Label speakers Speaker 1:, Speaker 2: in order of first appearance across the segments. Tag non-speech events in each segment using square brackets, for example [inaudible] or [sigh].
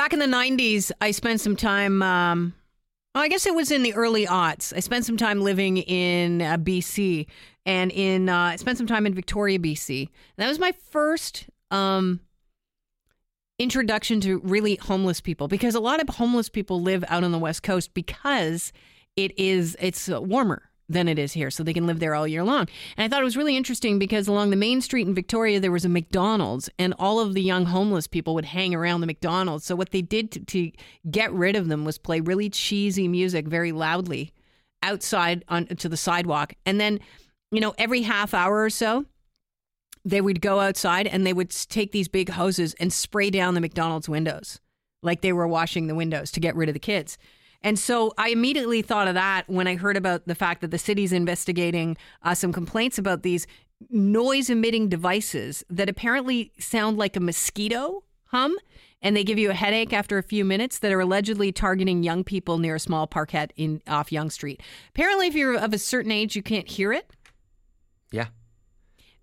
Speaker 1: Back in the 90s, I spent some time, um, well, I guess it was in the early aughts. I spent some time living in uh, BC and in, uh, I spent some time in Victoria, BC. And that was my first um, introduction to really homeless people because a lot of homeless people live out on the West Coast because it is, it's warmer than it is here, so they can live there all year long. And I thought it was really interesting because along the main street in Victoria, there was a McDonald's, and all of the young homeless people would hang around the McDonald's. So what they did to, to get rid of them was play really cheesy music very loudly outside on to the sidewalk, and then you know every half hour or so. They would go outside and they would take these big hoses and spray down the McDonald's windows like they were washing the windows to get rid of the kids. And so I immediately thought of that when I heard about the fact that the city's investigating uh, some complaints about these noise emitting devices that apparently sound like a mosquito hum and they give you a headache after a few minutes that are allegedly targeting young people near a small parkette in off Yonge Street. Apparently if you're of a certain age you can't hear it.
Speaker 2: Yeah.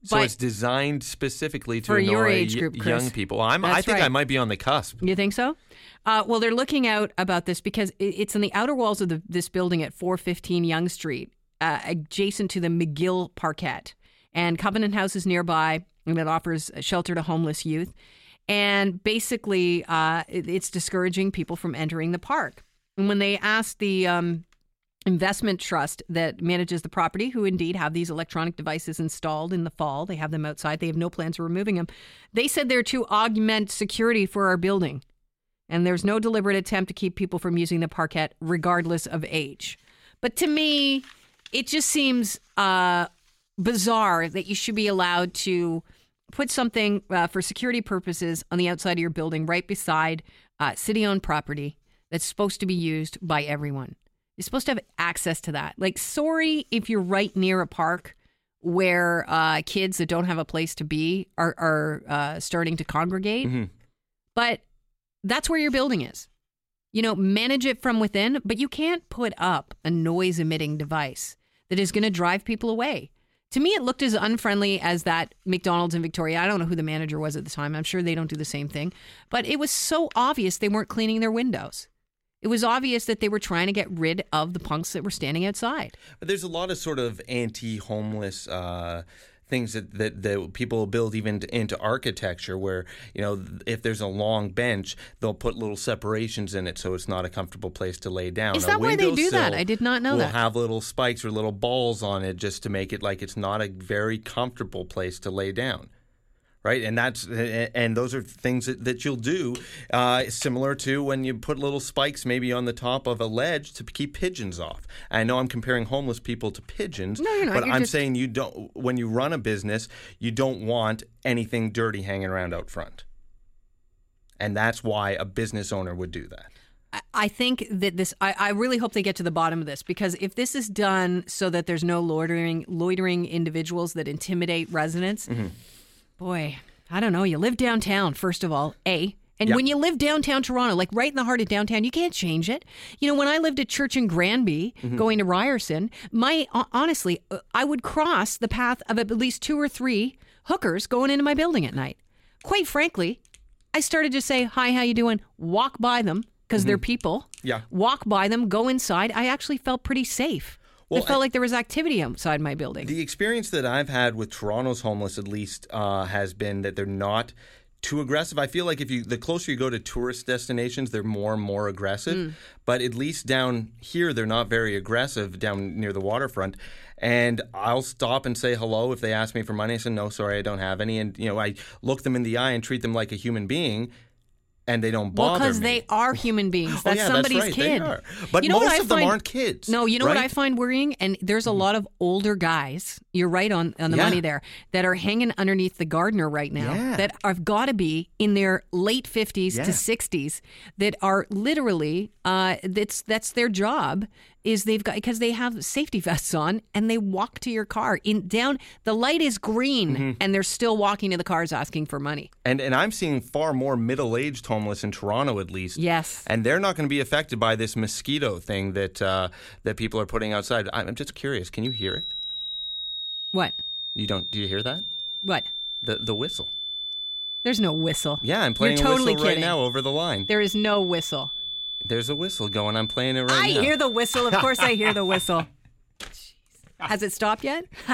Speaker 2: So
Speaker 1: But-
Speaker 2: it's designed specifically to
Speaker 1: For
Speaker 2: annoy
Speaker 1: your age group, Chris.
Speaker 2: young people. I'm, I think I might be on the cusp.
Speaker 1: You think so? Uh, well, they're looking out about this because it's in the outer walls of the, this building at 415 Yonge Street, uh, adjacent to the McGill Parkette. And Covenant House is nearby, and it offers shelter to homeless youth. And basically, uh, it- it's discouraging people from entering the park. And when they asked the um, investment trust that manages the property, who indeed have these electronic devices installed in the fall, they have them outside, they have no plans for removing them. They said they're to augment security for our building and there's no deliberate attempt to keep people from using the parkette regardless of age. But to me, it just seems uh, bizarre that you should be allowed to put something uh, for security purposes on the outside of your building right beside uh, city owned property that's supposed to be used by everyone. You're supposed to have access to that. Like, sorry if you're right near a park where uh, kids that don't have a place to be are, are uh, starting to congregate. But that's where your building is. You know, manage it from within, but you can't put up a noise emitting device that is going to drive people away. To me, it looked as unfriendly as that McDonald's in Victoria. I don't know who the manager was at the time. I'm sure they don't do the same thing. But it was so obvious they weren't cleaning their windows. It was obvious that they were trying to get rid of the punks that were standing outside.
Speaker 2: But there's a lot of sort of anti-homeless uh, things that, that that people build even to, into architecture, where you know if there's a long bench, they'll put little separations in it so it's not a comfortable place to lay down.
Speaker 1: Is that why they do that? I did not know
Speaker 2: will
Speaker 1: that.
Speaker 2: have little spikes or little balls on it just to make it like it's not a very comfortable place to lay down. Right, and that's and those are things that, that you'll do, uh, similar to when you put little spikes maybe on the top of a ledge to keep pigeons off. I know I'm comparing homeless people to pigeons,
Speaker 1: No, you're not.
Speaker 2: but
Speaker 1: You're
Speaker 2: I'm
Speaker 1: just-
Speaker 2: saying you don't. When you run a business, you don't want anything dirty hanging around out front, and that's why a business owner would do that.
Speaker 1: I- think that this. I, I really hope they get to the bottom of this because if this is done so that there's no loitering, loitering individuals that intimidate residents,
Speaker 2: Mm-hmm.
Speaker 1: Boy, I don't know. You live downtown, first of all, a. And
Speaker 2: Yep.
Speaker 1: when you live downtown Toronto, like right in the heart of downtown, you can't change it. You know, when I lived at Church in Granby,
Speaker 2: Mm-hmm.
Speaker 1: going to Ryerson, my honestly, uh, I would cross the path of at least two or three hookers going into my building at night. Quite frankly, I started to say, "Hi, how you doing?" Walk by them because they're people.
Speaker 2: Mm-hmm. Yeah.
Speaker 1: Walk by them, go inside. I actually felt pretty safe.
Speaker 2: Well,
Speaker 1: it felt
Speaker 2: I-
Speaker 1: like there was activity outside my building.
Speaker 2: The experience that I've had with Toronto's homeless, at least, uh, has been that they're not too aggressive. I feel like if you the closer you go to tourist destinations, they're more and more aggressive. But at least down here, they're not very aggressive down near the waterfront. And I'll stop and say hello if they ask me for money. I say no, sorry, I don't have any. And you know, I look them in the eye and treat them like a human being. And they don't bother
Speaker 1: because they are human beings. That's
Speaker 2: oh, yeah,
Speaker 1: somebody's
Speaker 2: that's right.
Speaker 1: kid.
Speaker 2: They are. But
Speaker 1: you know
Speaker 2: most of them
Speaker 1: find-
Speaker 2: aren't kids.
Speaker 1: No, you know what I find worrying, and there's a lot of older guys. You're right on on the
Speaker 2: Yeah.
Speaker 1: money there that are hanging underneath the Gardiner right now.
Speaker 2: Yeah.
Speaker 1: That have got to be in their late 50s
Speaker 2: Yeah.
Speaker 1: to 60s. That are literally uh, that's that's their job is they've got because they have safety [laughs] vests on and they walk to your car in down the light is green
Speaker 2: Mm-hmm.
Speaker 1: and they're still walking to the cars asking for money.
Speaker 2: And and I'm seeing far more middle-aged homeless in Toronto, at least.
Speaker 1: Yes.
Speaker 2: And they're not going to be affected by this mosquito thing that uh, that people are putting outside. I'm just curious. Can you hear it?
Speaker 1: What?
Speaker 2: You don't? Do you hear that?
Speaker 1: What?
Speaker 2: The the whistle.
Speaker 1: There's no whistle.
Speaker 2: Yeah, I'm playing
Speaker 1: You're totally
Speaker 2: a whistle
Speaker 1: kidding.
Speaker 2: right now over the line.
Speaker 1: There is no whistle.
Speaker 2: There's a whistle going. I'm playing it right
Speaker 1: I
Speaker 2: now.
Speaker 1: I hear the whistle. Of course, I hear the [laughs] whistle. Has it stopped yet? [laughs] [laughs]